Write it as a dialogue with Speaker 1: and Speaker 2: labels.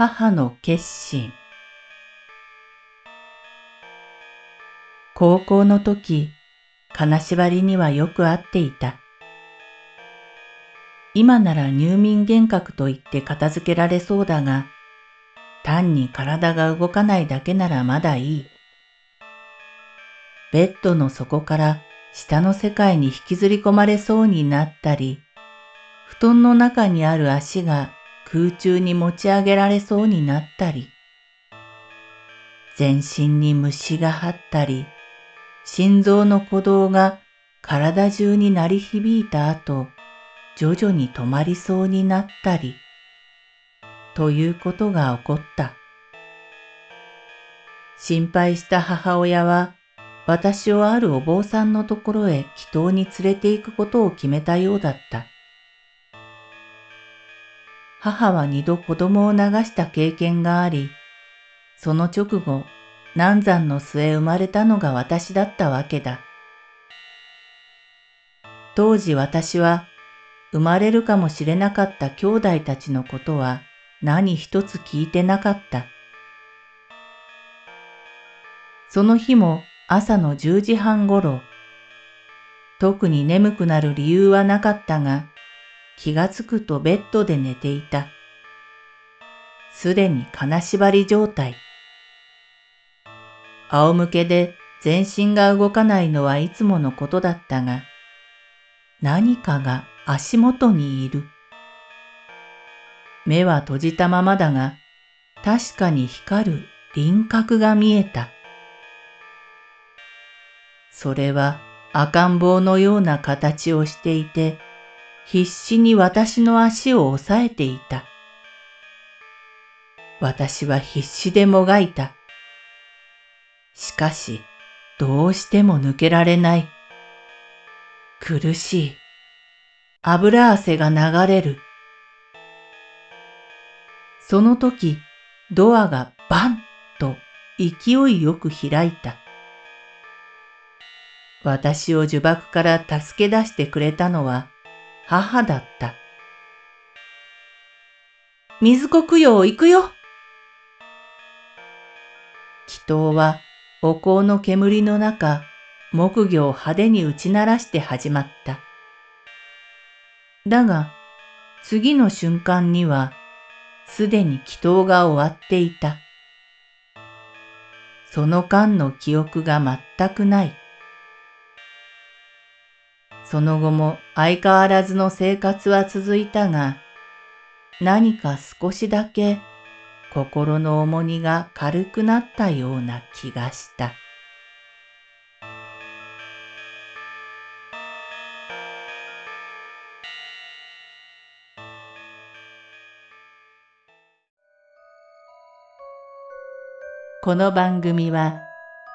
Speaker 1: 母の決心高校の時、金縛りにはよく会っていた。今なら入眠幻覚と言って片付けられそうだが、単に体が動かないだけならまだいい。ベッドの底から下の世界に引きずり込まれそうになったり、布団の中にある足が空中に持ち上げられそうになったり、全身に虫が張ったり、心臓の鼓動が体中に鳴り響いた後、徐々に止まりそうになったり、ということが起こった。心配した母親は、私をあるお坊さんのところへ祈祷に連れて行くことを決めたようだった。母は二度子供を流した経験があり、その直後、難産の末生まれたのが私だったわけだ。当時私は生まれるかもしれなかった兄弟たちのことは何一つ聞いてなかった。その日も朝の10時半ごろ、特に眠くなる理由はなかったが、気がつくとベッドで寝ていた。すでに金縛り状態。仰向けで全身が動かないのはいつものことだったが、何かが足元にいる。目は閉じたままだが、確かに光る輪郭が見えた。それは赤ん坊のような形をしていて、必死に私の足を押さえていた。私は必死でもがいた。しかし、どうしても抜けられない。苦しい。油汗が流れる。その時、ドアがバンと勢いよく開いた。私を呪縛から助け出してくれたのは、母だった。水子供養行くよ祈祷はお香の煙の中、木魚を派手に打ち鳴らして始まった。だが、次の瞬間には、すでに祈祷が終わっていた。その間の記憶が全くない。その後も相変わらずの生活は続いたが、何か少しだけ心の重荷が軽くなったような気がした。この番組は